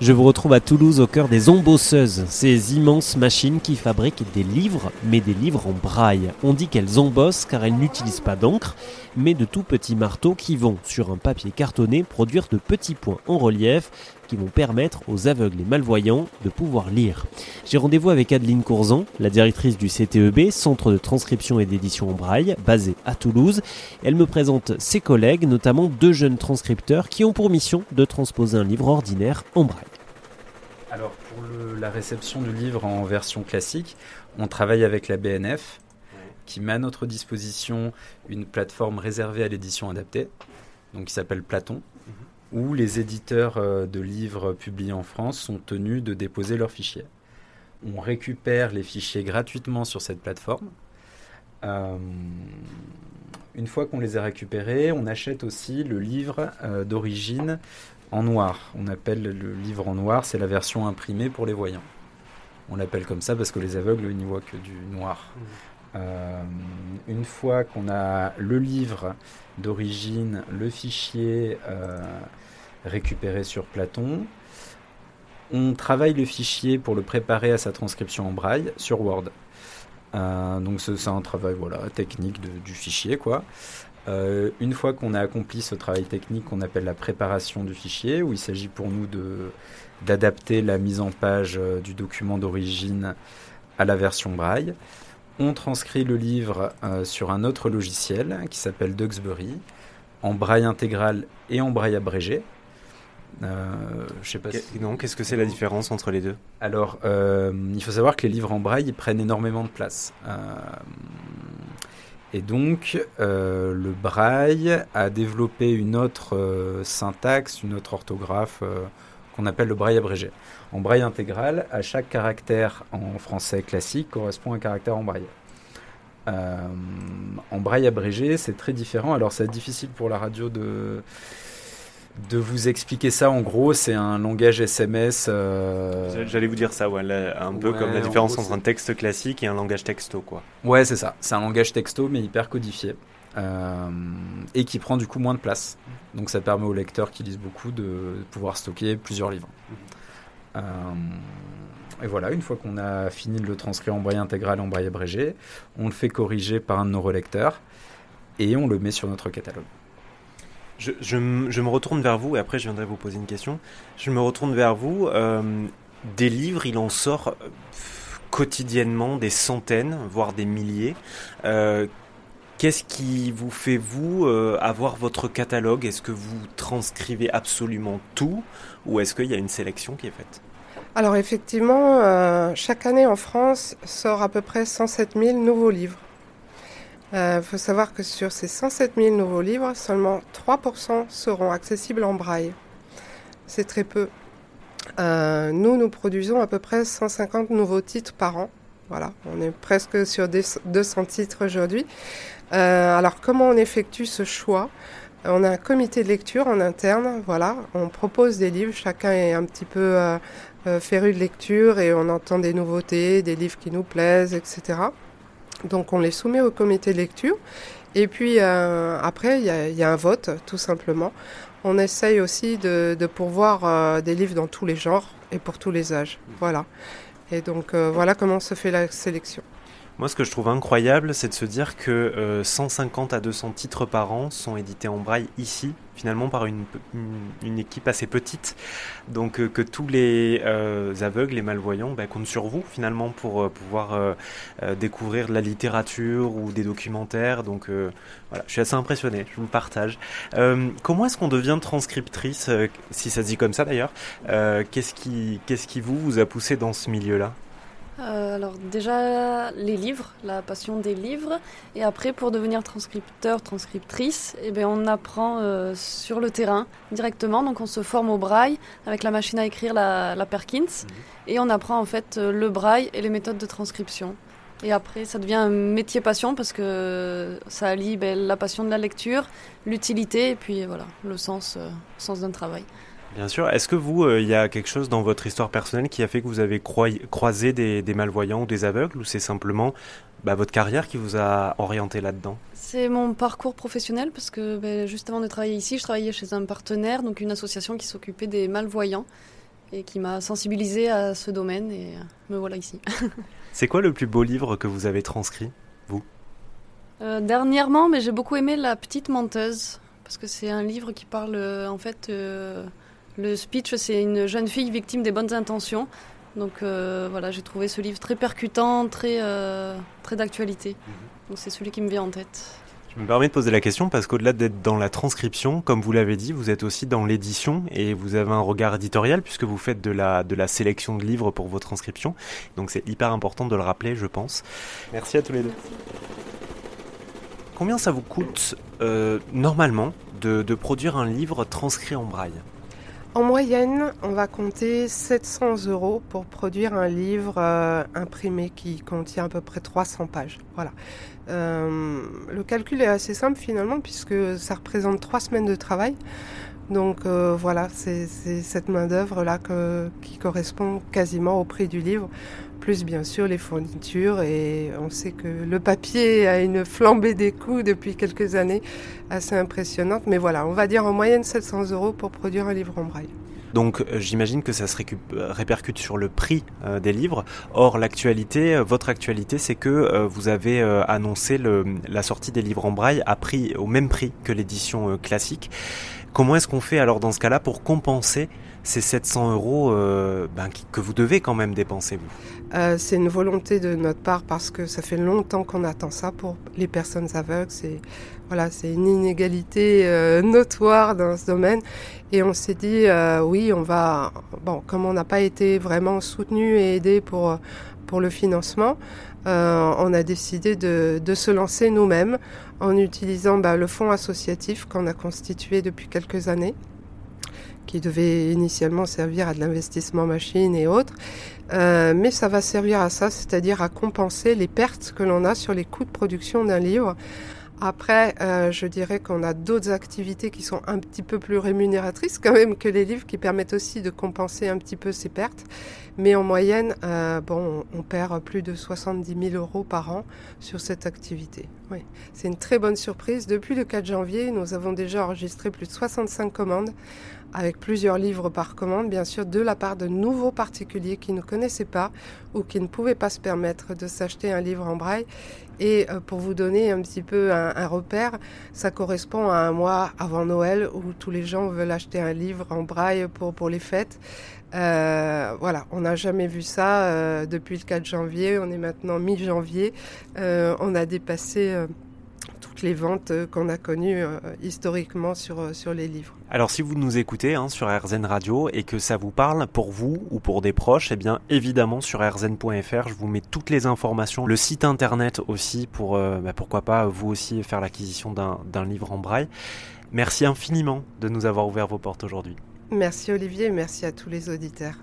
Je vous retrouve à Toulouse au cœur des embosseuses, ces immenses machines qui fabriquent des livres, mais des livres en braille. On dit qu'elles embossent car elles n'utilisent pas d'encre, mais de tout petits marteaux qui vont, sur un papier cartonné, produire de petits points en relief qui vont permettre aux aveugles et malvoyants de pouvoir lire. J'ai rendez-vous avec Adeline Courzan, la directrice du CTEB, Centre de transcription et d'édition en braille, basé à Toulouse. Elle me présente ses collègues, notamment deux jeunes transcripteurs qui ont pour mission de transposer un livre ordinaire en braille. Alors pour la réception du livre en version classique, on travaille avec la BNF qui met à notre disposition une plateforme réservée à l'édition adaptée, donc qui s'appelle Platon, mhm. Où les éditeurs euh, de livres publiés en France sont tenus de déposer leurs fichiers. On récupère les fichiers gratuitement sur cette plateforme. Euh, une fois qu'on les a récupérés, on achète aussi le livre euh, d'origine en noir. On appelle le livre en noir, c'est la version imprimée pour les voyants. On l'appelle comme ça parce que les aveugles n'y voient que du noir. Euh, une fois qu'on a le livre d'origine, le fichier euh, récupéré sur Platon, on travaille le fichier pour le préparer à sa transcription en braille sur Word. Euh, donc c'est un travail voilà, technique du fichier. une fois qu'on a accompli ce travail technique qu'on appelle la préparation du fichier, où il s'agit pour nous d'adapter la mise en page du document d'origine à la version braille, on transcrit le livre euh, sur un autre logiciel qui s'appelle Duxbury, en braille intégral et en braille abrégé. Euh, je sais pas Non, qu'est-ce que c'est la différence entre les deux? Alors, euh, il faut savoir que les livres en braille prennent énormément de place. et donc, le braille a développé une autre syntaxe, une autre orthographe qu'on appelle le braille abrégé. En braille intégral, à chaque caractère en français classique correspond un caractère en braille. Euh, en braille abrégé, c'est très différent. Alors, c'est difficile pour la radio de de vous expliquer ça. En gros, c'est un langage SMS. Euh, j'allais vous dire ça, ouais, un peu comme la différence entre un texte classique et un langage texto, quoi. Ouais, c'est ça. C'est un langage texto, mais hyper codifié. Euh, et qui prend du coup moins de place. Donc ça permet aux lecteurs qui lisent beaucoup de pouvoir stocker plusieurs livres. Euh, et voilà, une fois qu'on a fini de le transcrire en braille intégral en braille abrégé, on le fait corriger par un de nos relecteurs et on le met sur notre catalogue. Je, me retourne vers vous et après je viendrai vous poser une question. Je me retourne vers vous. Euh, des livres, il en sort quotidiennement des centaines, voire des milliers. Qu'est-ce qui vous fait, vous, euh, avoir votre catalogue? Est-ce que vous transcrivez absolument tout ou est-ce qu'il y a une sélection qui est faite? Alors effectivement, euh, chaque année en France sort à peu près 107 000 nouveaux livres. Il euh, faut savoir que sur ces 107 000 nouveaux livres, seulement 3% seront accessibles en braille. C'est très peu. nous, nous produisons à peu près 150 nouveaux titres par an. Voilà, on est presque sur 200 titres aujourd'hui. Euh, alors comment on effectue ce choix? On a un comité de lecture en interne, voilà, on propose des livres, chacun est un petit peu euh, euh, féru de lecture et on entend des nouveautés, des livres qui nous plaisent, etc. Donc on les soumet au comité de lecture. Et puis après, il y, a un vote, tout simplement. On essaye aussi de, de pourvoir des livres dans tous les genres et pour tous les âges. Voilà. Et donc voilà comment se fait la sélection. Moi, ce que je trouve incroyable, c'est de se dire que 150 euh, à 200 titres par an sont édités en braille ici, finalement par une, équipe assez petite. Donc euh, que tous les euh, aveugles et malvoyants bah, comptent sur vous, finalement, pour pouvoir découvrir de la littérature ou des documentaires. Donc voilà, je suis assez impressionné, je vous partage. comment est-ce qu'on devient transcriptrice, si ça se dit comme ça d'ailleurs? Qu'est-ce qui, qui vous a poussé dans ce milieu-là? Euh, alors déjà les livres, la passion des livres, et après pour devenir transcripteur, transcriptrice, eh bien, on apprend euh, sur le terrain directement, donc on se forme au braille avec la machine à écrire, la, Perkins, mhm. et on apprend en fait euh, le braille et les méthodes de transcription. Et après, ça devient un métier passion parce que ça allie ben, la passion de la lecture, l'utilité et puis voilà, le sens, sens d'un travail. Bien sûr. Est-ce que vous, euh, il y a quelque chose dans votre histoire personnelle qui a fait que vous avez croisé des, malvoyants ou des aveugles, ou c'est simplement bah, votre carrière qui vous a orienté là-dedans? C'est mon parcours professionnel, parce que ben, juste avant de travailler ici, je travaillais chez un partenaire, donc une association qui s'occupait des malvoyants. et qui m'a sensibilisé à ce domaine et me voilà ici. C'est quoi le plus beau livre que vous avez transcrit, vous? Euh, Dernièrement, mais j'ai beaucoup aimé La petite menteuse parce que c'est un livre qui parle euh, en fait euh, le speech c'est une jeune fille victime des bonnes intentions. Donc voilà, j'ai trouvé ce livre très percutant, très très d'actualité. Mhm. Donc c'est celui qui me vient en tête. Je me permets de poser la question parce qu'au-delà d'être dans la transcription, comme vous l'avez dit, vous êtes aussi dans l'édition et vous avez un regard éditorial puisque vous faites de la, de la sélection de livres pour vos transcriptions. Donc c'est hyper important de le rappeler, je pense. Merci à tous les deux. Combien ça vous coûte euh, normalement de, de produire un livre transcrit en braille? En moyenne, on va compter 700 euros pour produire un livre euh, imprimé qui contient à peu près 300 pages. Voilà. Euh, le calcul est assez simple finalement puisque ça représente trois semaines de travail. Donc euh, voilà, c'est cette main-d'œuvre là qui correspond quasiment au prix du livre, plus bien sûr les fournitures. Et on sait que le papier a une flambée des coûts depuis quelques années assez impressionnante. Mais voilà, on va dire en moyenne 700 euros pour produire un livre en braille. Donc euh, j'imagine que ça se répercute sur le prix euh, des livres. Or l'actualité, votre actualité, c'est que vous avez annoncé la sortie des livres en braille à prix, au même prix que l'édition classique. Comment est-ce qu'on fait alors dans ce cas-là pour compenser ces 700 euros euh, ben, que vous devez quand même dépenser vous? Euh, C'est une volonté de notre part parce que ça fait longtemps qu'on attend ça pour les personnes aveugles. C'est voilà, une inégalité euh, notoire dans ce domaine et on s'est dit oui, on va comme on n'a pas été vraiment soutenu et aidé pour pour le financement, euh, on a décidé de, se lancer nous-mêmes en utilisant bah, le fonds associatif qu'on a constitué depuis quelques années qui devait initialement servir à de l'investissement machine et autres. Euh, mais ça va servir à ça, c'est-à-dire à compenser les pertes que l'on a sur les coûts de production d'un livre après, euh, je dirais qu'on a d'autres activités qui sont un petit peu plus rémunératrices quand même que les livres, qui permettent aussi de compenser un petit peu ces pertes. Mais en moyenne, euh, bon, on perd plus de 70 000 euros par an sur cette activité. Oui, c'est une très bonne surprise. Depuis le 4 janvier, nous avons déjà enregistré plus de 65 commandes avec plusieurs livres par commande, bien sûr, de la part de nouveaux particuliers qui ne connaissaient pas ou qui ne pouvaient pas se permettre de s'acheter un livre en braille. Et euh, pour vous donner un petit peu un, repère, ça correspond à un mois avant Noël où tous les gens veulent acheter un livre en braille pour, pour les fêtes. Euh, voilà, on n'a jamais vu ça euh, depuis le 4 janvier. On est maintenant mi-janvier. on a dépassé les ventes euh, qu'on a connues euh, historiquement sur, euh, sur les livres. Alors si vous nous écoutez hein, sur RZN Radio et que ça vous parle pour vous ou pour des proches, eh bien évidemment sur rzn.fr je vous mets toutes les informations, le site internet aussi pour bah, pourquoi pas vous aussi faire l'acquisition d'un livre en braille. Merci infiniment de nous avoir ouvert vos portes aujourd'hui. Merci Olivier, merci à tous les auditeurs.